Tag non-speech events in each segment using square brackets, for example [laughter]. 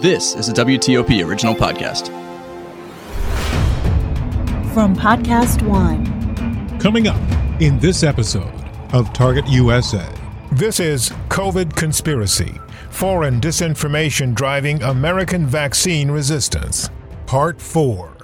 This is a WTOP original podcast. From Podcast One. Coming up in this episode of Target USA. This is COVID Conspiracy Foreign Disinformation Driving American Vaccine Resistance, Part 4.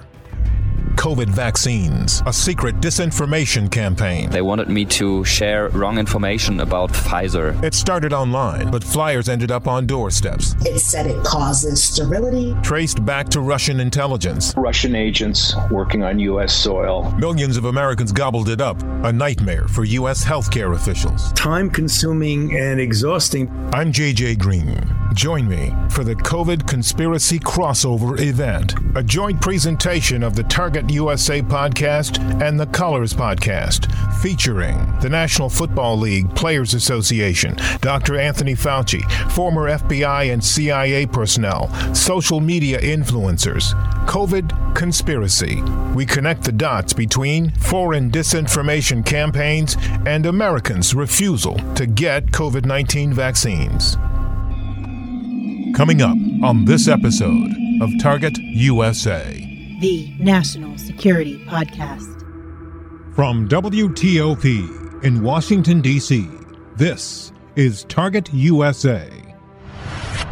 COVID vaccines, a secret disinformation campaign. They wanted me to share wrong information about Pfizer. It started online, but flyers ended up on doorsteps. It said it causes sterility. Traced back to Russian intelligence. Russian agents working on U.S. soil. Millions of Americans gobbled it up. A nightmare for U.S. healthcare officials. Time consuming and exhausting. I'm JJ Green. Join me for the COVID Conspiracy Crossover event, a joint presentation of the Target USA podcast and the Colors podcast, featuring the National Football League Players Association, Dr. Anthony Fauci, former FBI and CIA personnel, social media influencers, COVID conspiracy. We connect the dots between foreign disinformation campaigns and Americans' refusal to get COVID 19 vaccines. Coming up on this episode of Target USA the National Security Podcast. From WTOP in Washington, D.C., this is Target USA.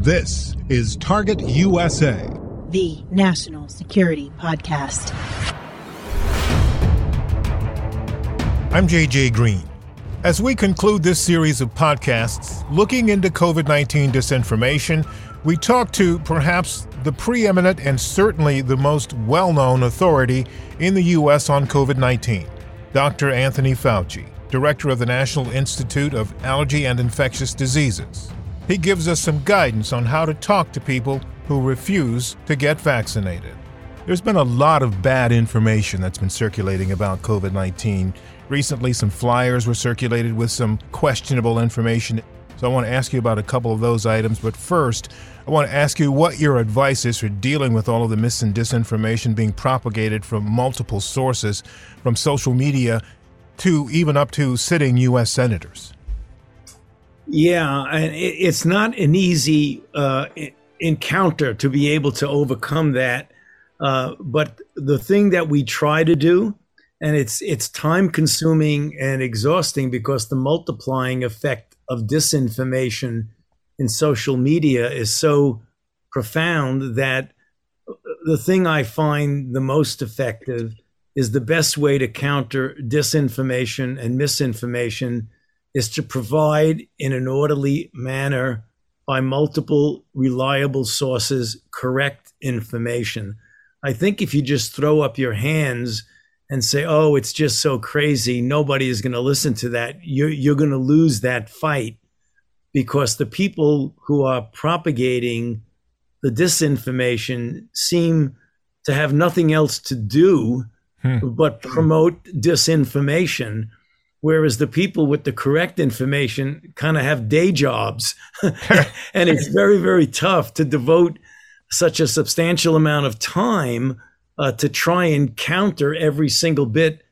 This is Target USA, the National Security Podcast. I'm JJ Green. As we conclude this series of podcasts looking into COVID 19 disinformation, we talk to perhaps the preeminent and certainly the most well known authority in the U.S. on COVID 19, Dr. Anthony Fauci, director of the National Institute of Allergy and Infectious Diseases. He gives us some guidance on how to talk to people who refuse to get vaccinated. There's been a lot of bad information that's been circulating about COVID 19. Recently, some flyers were circulated with some questionable information. So I want to ask you about a couple of those items. But first, I want to ask you what your advice is for dealing with all of the mis and disinformation being propagated from multiple sources, from social media to even up to sitting U.S. senators. Yeah, and it's not an easy uh, encounter to be able to overcome that. Uh, but the thing that we try to do, and it's it's time consuming and exhausting because the multiplying effect of disinformation in social media is so profound that the thing I find the most effective is the best way to counter disinformation and misinformation is to provide in an orderly manner by multiple reliable sources correct information. I think if you just throw up your hands and say, "Oh, it's just so crazy. Nobody is going to listen to that." You're you're going to lose that fight because the people who are propagating the disinformation seem to have nothing else to do hmm. but promote disinformation whereas the people with the correct information kind of have day jobs [laughs] and it's very very tough to devote such a substantial amount of time uh, to try and counter every single bit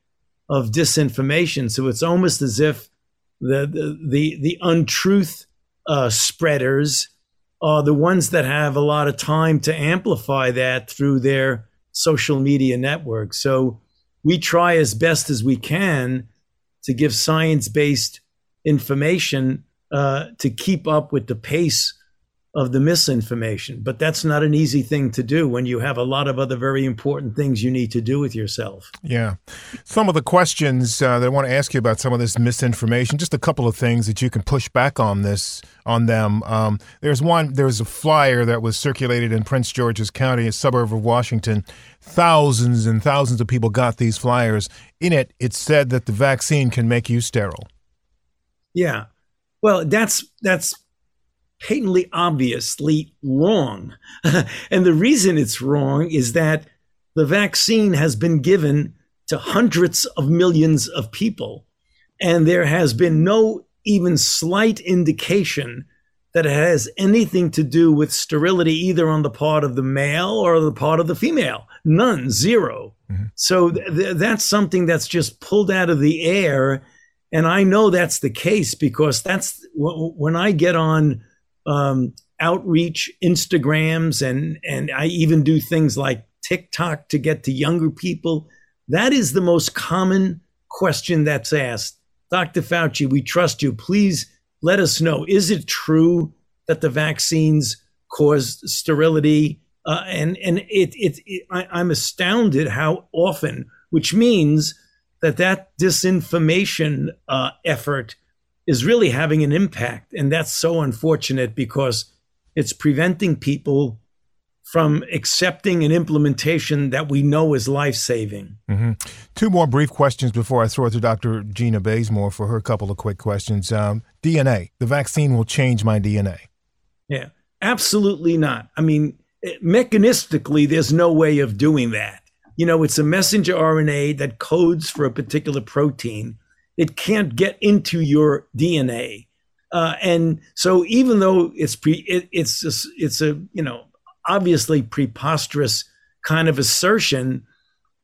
of disinformation. So it's almost as if the the the, the untruth uh, spreaders are the ones that have a lot of time to amplify that through their social media networks. So we try as best as we can to give science based information uh, to keep up with the pace of the misinformation. But that's not an easy thing to do when you have a lot of other very important things you need to do with yourself. Yeah. Some of the questions uh, that I want to ask you about some of this misinformation, just a couple of things that you can push back on this on them. Um, there's one, there's a flyer that was circulated in Prince George's County, a suburb of Washington. Thousands and thousands of people got these flyers. In it, it said that the vaccine can make you sterile. Yeah. Well, that's that's patently obviously wrong. [laughs] and the reason it's wrong is that the vaccine has been given to hundreds of millions of people, and there has been no even slight indication that it has anything to do with sterility, either on the part of the male or the part of the female. None, 0 mm-hmm. So th- that's something that's just pulled out of the air. And I know that's the case because that's w- when I get on um, outreach Instagrams and, and I even do things like TikTok to get to younger people. That is the most common question that's asked. Dr. Fauci, we trust you. Please let us know is it true that the vaccines cause sterility? Uh, and and it, it, it I, I'm astounded how often, which means that that disinformation uh, effort is really having an impact, and that's so unfortunate because it's preventing people from accepting an implementation that we know is life saving. Mm-hmm. Two more brief questions before I throw it to Dr. Gina Bazemore for her couple of quick questions. Um, DNA, the vaccine will change my DNA. Yeah, absolutely not. I mean, mechanistically, there's no way of doing that. You know, it's a messenger RNA that codes for a particular protein. It can't get into your DNA. Uh, and so even though it's pre, it, it's a, it's a you know obviously preposterous kind of assertion,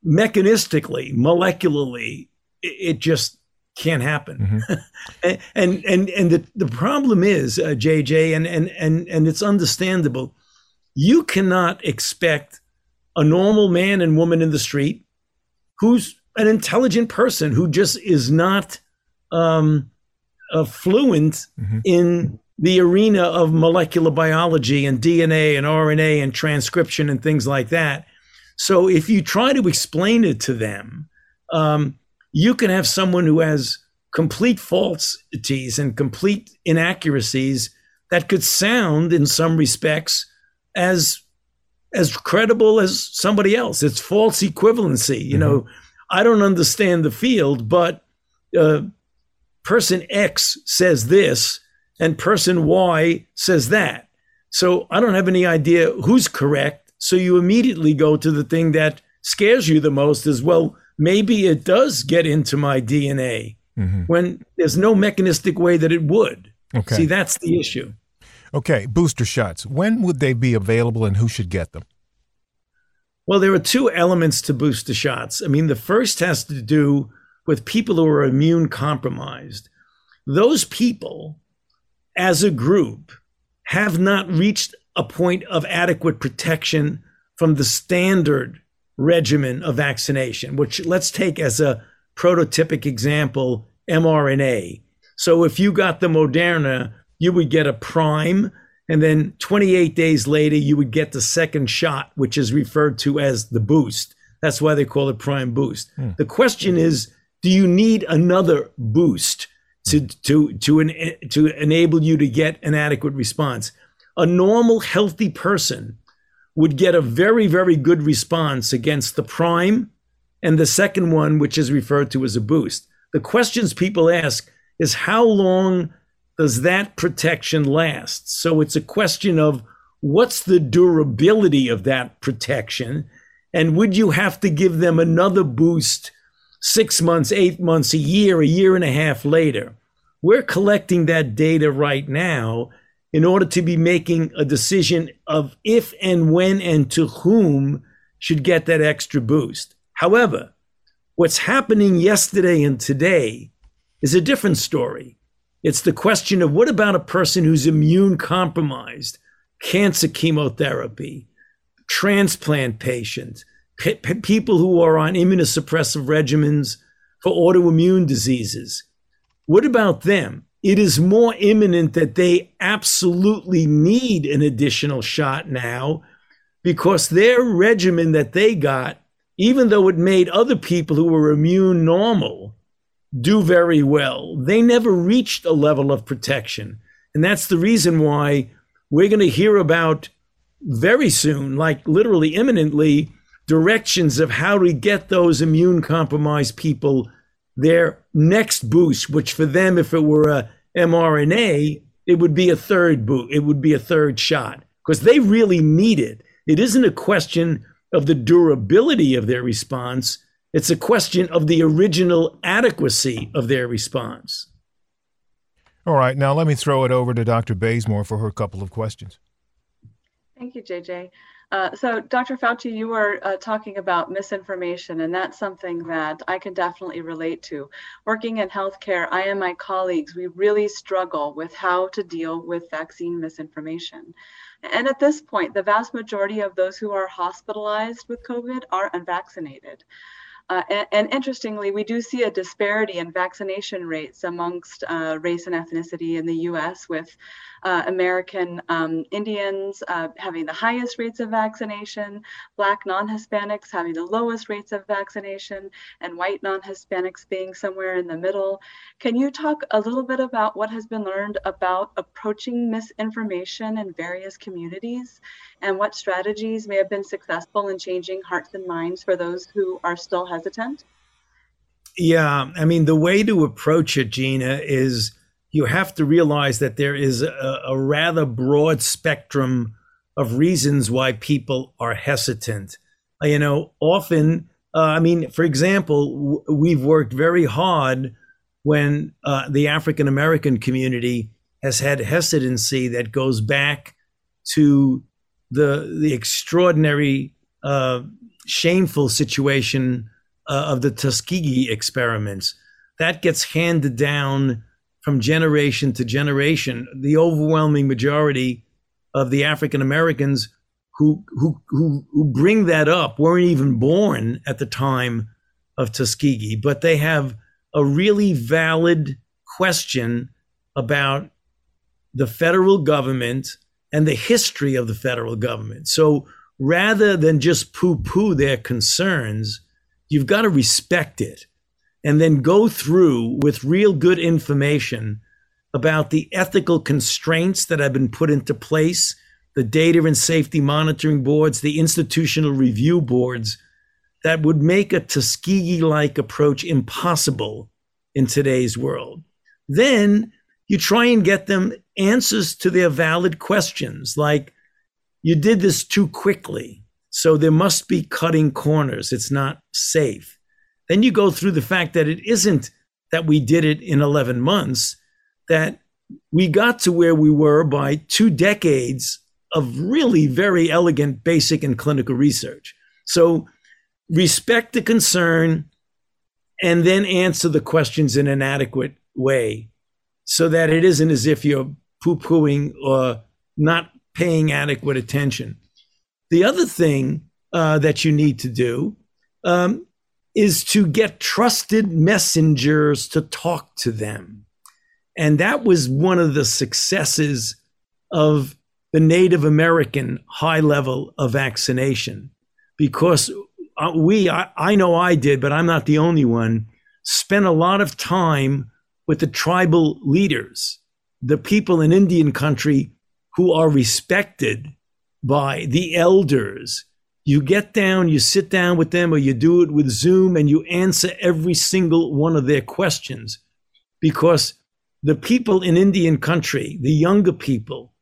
mechanistically, molecularly, it, it just can't happen. Mm-hmm. [laughs] and and and the, the problem is, uh, JJ, and, and and and it's understandable. You cannot expect a normal man and woman in the street who's an intelligent person who just is not um, uh, fluent mm-hmm. in the arena of molecular biology and DNA and RNA and transcription and things like that. So if you try to explain it to them, um, you can have someone who has complete falsities and complete inaccuracies that could sound in some respects as as credible as somebody else it's false equivalency you mm-hmm. know i don't understand the field but uh, person x says this and person y says that so i don't have any idea who's correct so you immediately go to the thing that scares you the most as well maybe it does get into my DNA mm-hmm. when there's no mechanistic way that it would. Okay. See, that's the issue. Okay, booster shots. When would they be available and who should get them? Well, there are two elements to booster shots. I mean, the first has to do with people who are immune compromised. Those people, as a group, have not reached a point of adequate protection from the standard regimen of vaccination, which let's take as a prototypic example mRNA. So if you got the Moderna, you would get a prime, and then 28 days later, you would get the second shot, which is referred to as the boost. That's why they call it prime boost. Hmm. The question is do you need another boost to, to, to, to enable you to get an adequate response? A normal, healthy person would get a very, very good response against the prime and the second one, which is referred to as a boost. The questions people ask is how long does that protection last? So it's a question of what's the durability of that protection? And would you have to give them another boost six months, eight months, a year, a year and a half later? We're collecting that data right now in order to be making a decision of if and when and to whom should get that extra boost. However, what's happening yesterday and today is a different story. It's the question of what about a person who's immune compromised, cancer chemotherapy, transplant patients, p- p- people who are on immunosuppressive regimens for autoimmune diseases. What about them? it is more imminent that they absolutely need an additional shot now because their regimen that they got, even though it made other people who were immune normal do very well, they never reached a level of protection. And that's the reason why we're going to hear about very soon, like literally imminently, directions of how to get those immune compromised people their next boost, which for them, if it were a mRNA, it would be a third boot. It would be a third shot because they really need it. It isn't a question of the durability of their response. It's a question of the original adequacy of their response. All right, now let me throw it over to Dr. Bazemore for her couple of questions. Thank you, JJ. Uh, so, Dr. Fauci, you were uh, talking about misinformation, and that's something that I can definitely relate to. Working in healthcare, I and my colleagues, we really struggle with how to deal with vaccine misinformation. And at this point, the vast majority of those who are hospitalized with COVID are unvaccinated. Uh, and, and, interestingly, we do see a disparity in vaccination rates amongst uh, race and ethnicity in the US, with uh, American um, Indians uh, having the highest rates of vaccination, Black non Hispanics having the lowest rates of vaccination, and white non Hispanics being somewhere in the middle. Can you talk a little bit about what has been learned about approaching misinformation in various communities and what strategies may have been successful in changing hearts and minds for those who are still hesitant? Yeah, I mean, the way to approach it, Gina, is you have to realize that there is a, a rather broad spectrum of reasons why people are hesitant. You know, often, uh, I mean, for example, w- we've worked very hard when uh, the African American community has had hesitancy that goes back to the the extraordinary, uh, shameful situation uh, of the Tuskegee experiments. That gets handed down from generation to generation. The overwhelming majority of the African Americans who, who, who, who bring that up weren't even born at the time of Tuskegee, but they have a really valid question about the federal government and the history of the federal government. So rather than just poo poo their concerns, you've got to respect it and then go through with real good information about the ethical constraints that have been put into place, the data and safety monitoring boards, the institutional review boards that would make a Tuskegee like approach impossible in today's world. Then you try and get them answers to their valid questions, like, you did this too quickly, so there must be cutting corners. It's not safe. Then you go through the fact that it isn't that we did it in 11 months, that we got to where we were by two decades of really very elegant basic and clinical research. So respect the concern and then answer the questions in an adequate way so that it isn't as if you're poo pooing or not paying adequate attention. The other thing uh, that you need to do um, is to get trusted messengers to talk to them. And that was one of the successes of the Native American high level of vaccination because uh, we, I, I, know I did, but I'm not the only one, spent a lot of time with the tribal leaders, the people in Indian country who are respected by the elders you get down, you sit down with them, or you do it with Zoom, and you answer every single one of their questions. Because the people in Indian country, the younger people,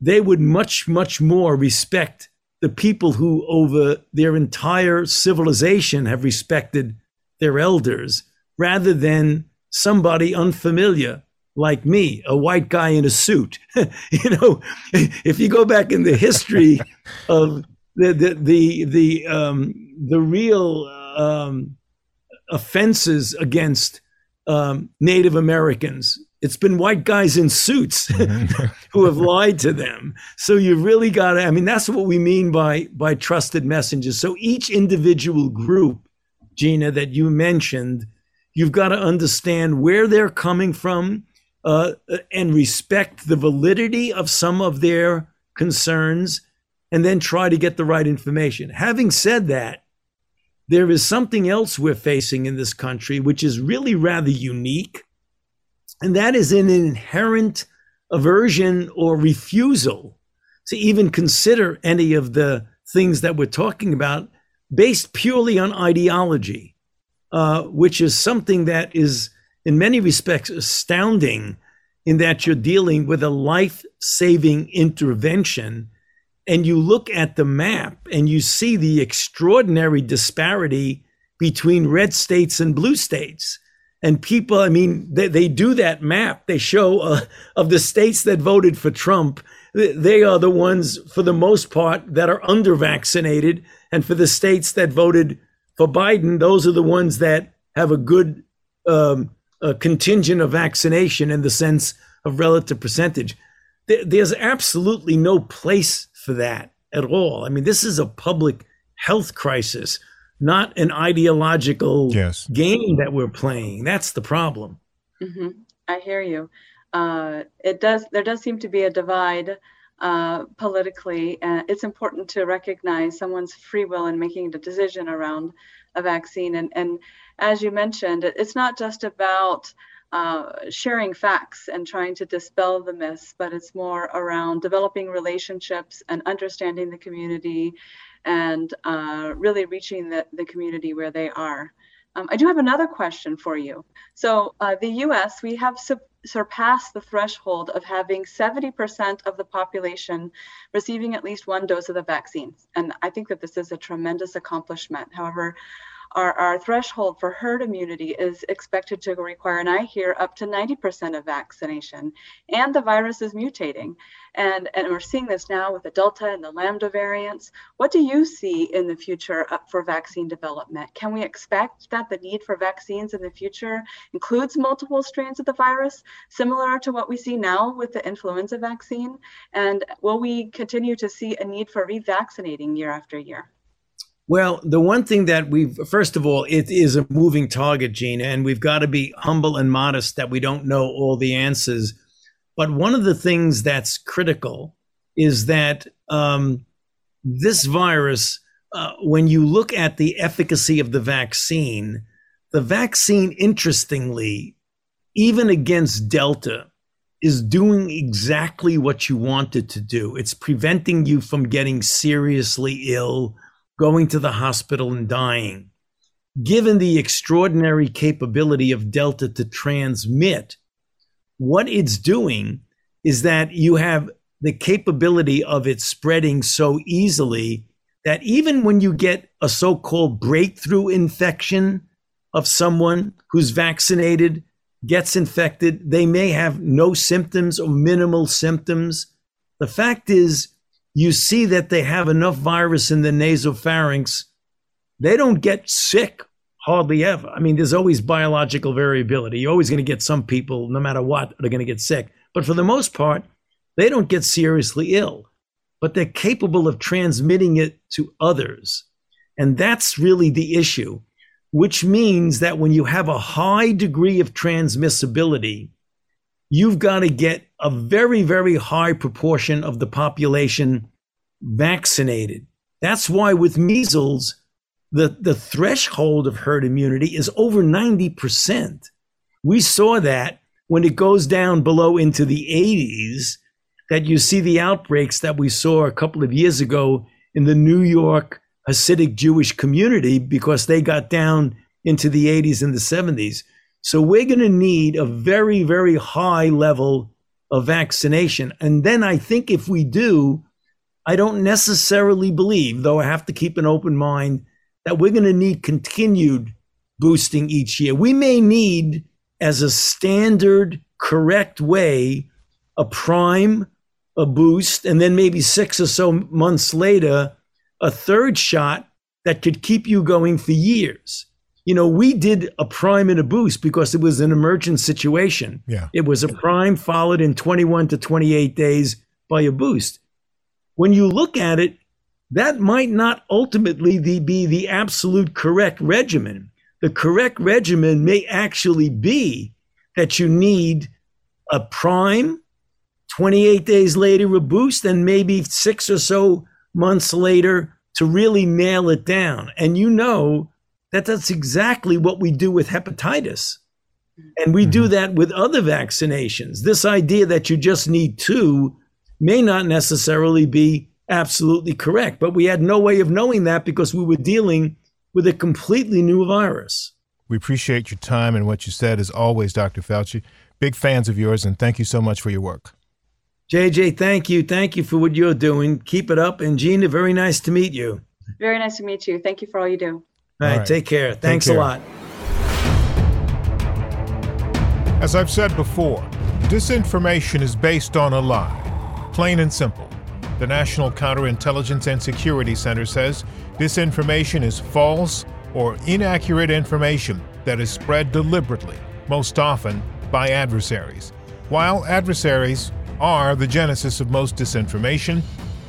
they would much, much more respect the people who, over their entire civilization, have respected their elders rather than somebody unfamiliar like me, a white guy in a suit. [laughs] you know, if you go back in the history [laughs] of the the the the um, the real um, offenses against um, Native Americans. It's been white guys in suits [laughs] who have lied to them. So you really got to. I mean, that's what we mean by by trusted messengers. So each individual group, Gina, that you mentioned, you've got to understand where they're coming from uh, and respect the validity of some of their concerns and then try to get the right information. Having said that, there is something else we're facing in this country, which is really rather unique, and that is an inherent aversion or refusal to even consider any of the things that we're talking about based purely on ideology, uh, which is something that is, in many respects, astounding in that you're dealing with a life saving intervention. And you look at the map and you see the extraordinary disparity between red states and blue states. And people, I mean, they, they do that map. They show uh, of the states that voted for Trump, they are the ones, for the most part, that are under vaccinated. And for the states that voted for Biden, those are the ones that have a good um, a contingent of vaccination in the sense of relative percentage. There, there's absolutely no place for that at all. I mean, this is a public health crisis not an ideological yes. game that we're playing. That's the problem. Mm-hmm. I hear you. Uh, it does. There does seem to be a divide uh, politically, and it's important to recognize someone's free will in making the decision around a vaccine. And, and as you mentioned, it's not just about uh, sharing facts and trying to dispel the myths, but it's more around developing relationships and understanding the community and uh, really reaching the, the community where they are. Um, I do have another question for you. So, uh, the US, we have su- surpassed the threshold of having 70% of the population receiving at least one dose of the vaccine. And I think that this is a tremendous accomplishment. However, our, our threshold for herd immunity is expected to require, and I hear up to 90% of vaccination, and the virus is mutating. And, and we're seeing this now with the Delta and the Lambda variants. What do you see in the future for vaccine development? Can we expect that the need for vaccines in the future includes multiple strains of the virus, similar to what we see now with the influenza vaccine? And will we continue to see a need for revaccinating year after year? Well, the one thing that we've, first of all, it is a moving target, Gina, and we've got to be humble and modest that we don't know all the answers. But one of the things that's critical is that um, this virus, uh, when you look at the efficacy of the vaccine, the vaccine, interestingly, even against Delta, is doing exactly what you want it to do. It's preventing you from getting seriously ill going to the hospital and dying. Given the extraordinary capability of Delta to transmit, what it's doing is that you have the capability of it spreading so easily that even when you get a so called breakthrough infection of someone who's vaccinated, gets infected, they may have no symptoms or minimal symptoms. The fact is, you see that they have enough virus in the nasopharynx, they don't get sick hardly ever. I mean, there's always biological variability. You're always going to get some people, no matter what, are going to get sick. But for the most part, they don't get seriously ill, but they're capable of transmitting it to others. And that's really the issue, which means that when you have a high degree of transmissibility, you've got to get a very, very high proportion of the population vaccinated. That's why with measles, the, the threshold of herd immunity is over 90%. We saw that when it goes down below into the 80s, that you see the outbreaks that we saw a couple of years ago in the New York Hasidic Jewish community because they got down into the 80s and the 70s. So we're going to need a very, very high level of vaccination. And then I think if we do, I don't necessarily believe, though I have to keep an open mind, that we're going to need continued boosting each year. We may need, as a standard, correct way, a prime, a boost, and then maybe six or so months later, a third shot that could keep you going for years you know, we did a prime and a boost because it was an emergent situation. Yeah. It was a prime followed in 21 to 28 days by a boost. When you look at it, that might not ultimately be the absolute correct regimen. The correct regimen may actually be that you need a prime, 28 days later, a boost, and maybe six or so months later to really nail it down. And you know that that's exactly what we do with hepatitis. And we mm-hmm. do that with other vaccinations. This idea that you just need two may not necessarily be absolutely correct, but we had no way of knowing that because we were dealing with a completely new virus. We appreciate your time and what you said as always, Dr. Fauci. big fans of yours, and thank you so much for your work. JJ, thank you. Thank you for what you're doing. Keep it up. And Gina, very nice to meet you. Very nice to meet you. Thank you for all you do. All right, all right. take care. Thanks take care. a lot. As I've said before, disinformation is based on a lie. Plain and simple. The National Counterintelligence and Security Center says disinformation is false or inaccurate information that is spread deliberately, most often by adversaries. While adversaries are the genesis of most disinformation,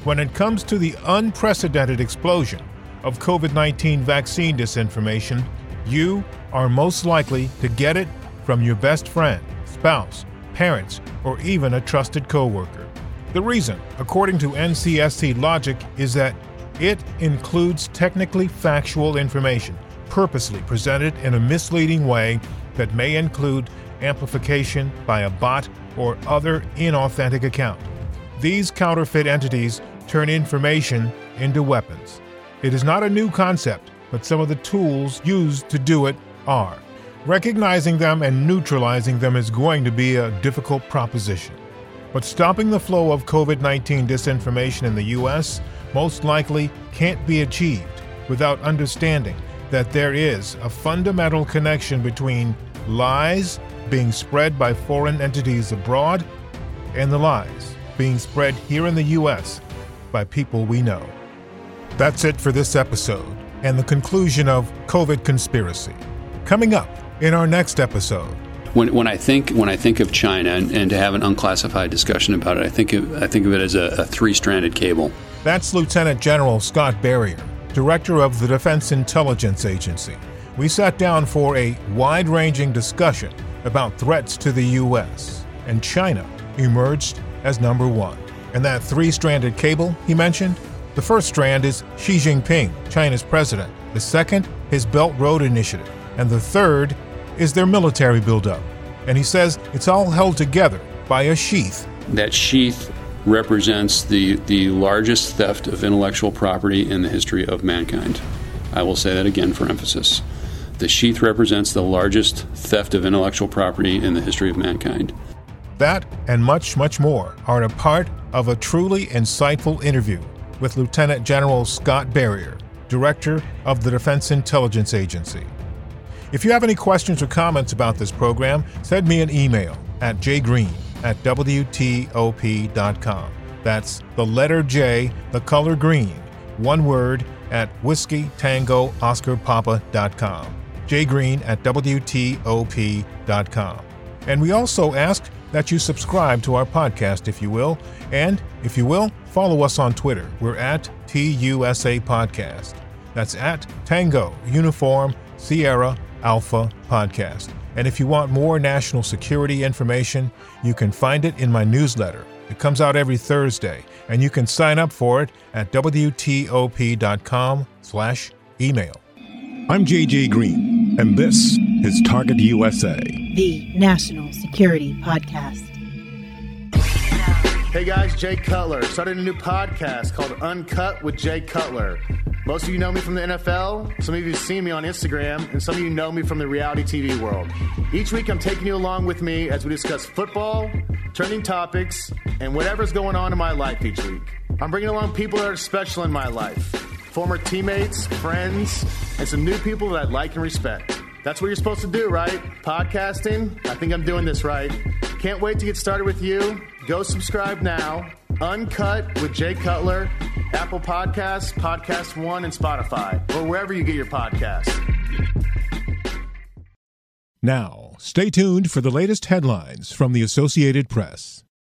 when it comes to the unprecedented explosion of COVID 19 vaccine disinformation, you are most likely to get it from your best friend, spouse, parents, or even a trusted coworker. The reason, according to NCSC logic, is that it includes technically factual information purposely presented in a misleading way that may include amplification by a bot or other inauthentic account. These counterfeit entities turn information into weapons. It is not a new concept, but some of the tools used to do it are. Recognizing them and neutralizing them is going to be a difficult proposition. But stopping the flow of COVID 19 disinformation in the U.S. most likely can't be achieved without understanding that there is a fundamental connection between lies being spread by foreign entities abroad and the lies being spread here in the U.S. by people we know. That's it for this episode and the conclusion of COVID Conspiracy. Coming up, in our next episode. When, when I think when I think of China and, and to have an unclassified discussion about it, I think of, I think of it as a, a three-stranded cable. That's Lieutenant General Scott Berrier, Director of the Defense Intelligence Agency. We sat down for a wide-ranging discussion about threats to the U.S. and China emerged as number one. And that three-stranded cable he mentioned, the first strand is Xi Jinping, China's president. The second, his Belt Road Initiative, and the third is their military buildup. And he says it's all held together by a sheath. That sheath represents the, the largest theft of intellectual property in the history of mankind. I will say that again for emphasis. The sheath represents the largest theft of intellectual property in the history of mankind. That and much, much more are a part of a truly insightful interview with Lieutenant General Scott Berrier, Director of the Defense Intelligence Agency. If you have any questions or comments about this program, send me an email at jgreen at WTOP.com. That's the letter J, the color green, one word at whiskey tango jgreen at WTOP.com. And we also ask that you subscribe to our podcast if you will. And if you will, follow us on Twitter. We're at TUSA Podcast. That's at Tango Uniform Sierra Alpha podcast. And if you want more national security information, you can find it in my newsletter. It comes out every Thursday, and you can sign up for it at WTOP.com slash email. I'm JJ Green, and this is Target USA, the national security podcast. Hey guys, Jay Cutler started a new podcast called Uncut with Jay Cutler. Most of you know me from the NFL, some of you have seen me on Instagram, and some of you know me from the reality TV world. Each week, I'm taking you along with me as we discuss football, trending topics, and whatever's going on in my life each week. I'm bringing along people that are special in my life former teammates, friends, and some new people that I like and respect. That's what you're supposed to do, right? Podcasting. I think I'm doing this right. Can't wait to get started with you. Go subscribe now. Uncut with Jay Cutler, Apple Podcasts, Podcast One, and Spotify, or wherever you get your podcasts. Now, stay tuned for the latest headlines from the Associated Press.